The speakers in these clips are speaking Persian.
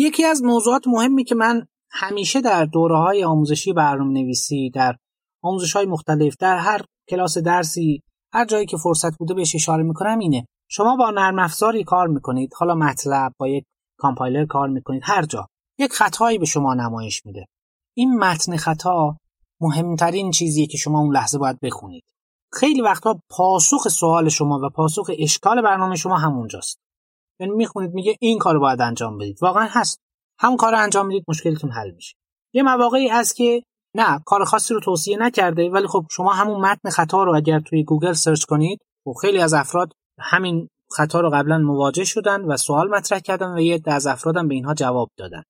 یکی از موضوعات مهمی که من همیشه در دوره های آموزشی برنامه نویسی در آموزش های مختلف در هر کلاس درسی هر جایی که فرصت بوده بهش اشاره می‌کنم اینه. شما با نرم افزاری کار می‌کنید حالا مطلب با یک کامپایلر کار می‌کنید هر جا. یک خطایی به شما نمایش میده. این متن خطا مهمترین چیزیه که شما اون لحظه باید بخونید. خیلی وقتا پاسخ سوال شما و پاسخ اشکال برنامه شما همونجاست. یعنی می‌خونید میگه این کار باید انجام بدید. واقعا هست. همون کار انجام می‌دید مشکلتون حل میشه. یه مواقعی هست که نه کار خاصی رو توصیه نکرده ولی خب شما همون متن خطا رو اگر توی گوگل search کنید و خب خیلی از افراد همین خطا رو قبلا مواجه شدن و سوال مطرح کردن و یه سری از افرادم به اینها جواب دادن.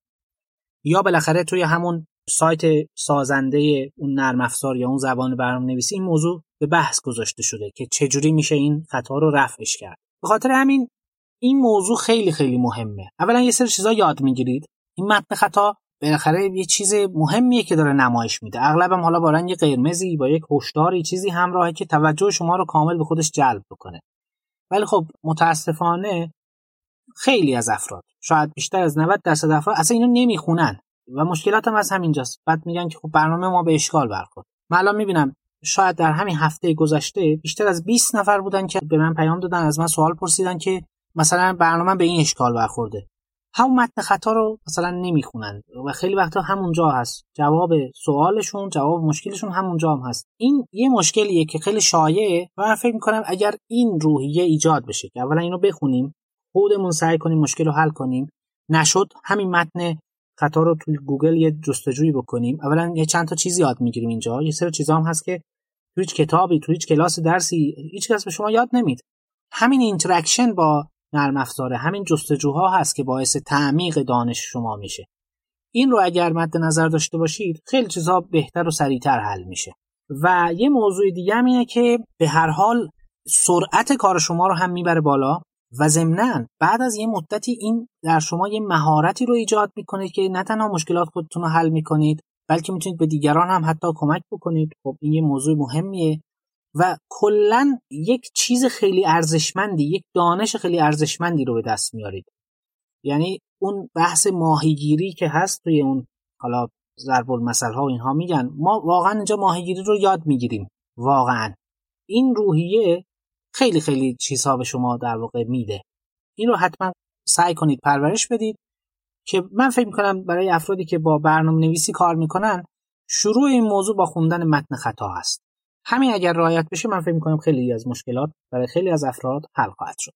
یا بالاخره توی همون سایت سازنده اون نرم افزار یا اون زبان برنامه نویسی این موضوع به بحث گذاشته شده که چجوری میشه این خطا رو رفعش کرد. به خاطر همین این موضوع خیلی خیلی مهمه. اولا یه سری چیزا یاد می‌گیرید. این متن خطا بالاخره یه چیز مهمیه که داره نمایش میده. اغلبم حالا با رنگ قرمزی با یک هشداری چیزی همراهه که توجه شما رو کامل به خودش جلب بکنه. ولی خب متاسفانه خیلی از افراد شاید بیشتر از 90 درصد افراد اصلا اینو نمی‌خونن. و مشکلات هم از همینجاست. بعد میگن که خب برنامه ما به اشکال برخورد. من الان می‌بینم شاید در همین هفته گذشته بیشتر از 20 نفر بودن که به من پیام دادن از من سوال پرسیدن که مثلا برنامه به این اشکال برخورده. همون متن خطا رو مثلا نمی‌خونن و خیلی وقتا همونجا هست. جواب سوالشون جواب مشکلشون همونجا هم هست. این یه مشکلیه که خیلی شایعه و من فکر می‌کنم اگر این روحیه ایجاد بشه که اولا اینو بخونیم خودمون سعی کنیم مشکل رو حل کنیم. نشد همین متن خطا رو توی گوگل یه جستجویی بکنیم. اولا یه چند تا چیزی یاد می‌گیریم اینجا. یه سری چیزا هم هست که توی هیچ کتابی توی هیچ کلاس درسی هیچ کس به شما یاد نمیده همین interaction با نرم افزاره. همین جستجوها هست که باعث تعمیق دانش شما میشه. این رو اگر مد نظر داشته باشید خیلی چیزها بهتر و سریعتر حل میشه. و یه موضوع دیگه هم اینه که به هر حال سرعت کار شما رو هم می‌بره بالا و ضمنا بعد از یه مدتی این در شما یه مهارتی رو ایجاد می‌کنه که نه تنها مشکلات خودتون رو حل می‌کنید بلکه می‌تونید به دیگران هم حتی کمک بکنید. خب این یه موضوع مهمیه. و کلا یک چیز خیلی ارزشمندی یک دانش خیلی ارزشمندی رو به دست میارید. یعنی اون بحث ماهیگیری که هست توی اون حالا ضرب المثل ها و اینها میگن ما واقعا اینجا ماهیگیری رو یاد می‌گیریم. واقعا. این روحیه خیلی خیلی چیزها به شما در واقع میده. این رو حتما سعی کنید پرورش بدید که من فکر می‌کنم برای افرادی که با برنامه نویسی کار می‌کنن شروع این موضوع با خوندن متن خطا هست. همین اگر رعایت بشه من فکر می‌کنم خیلی از مشکلات برای خیلی از افراد حل خواهد شد.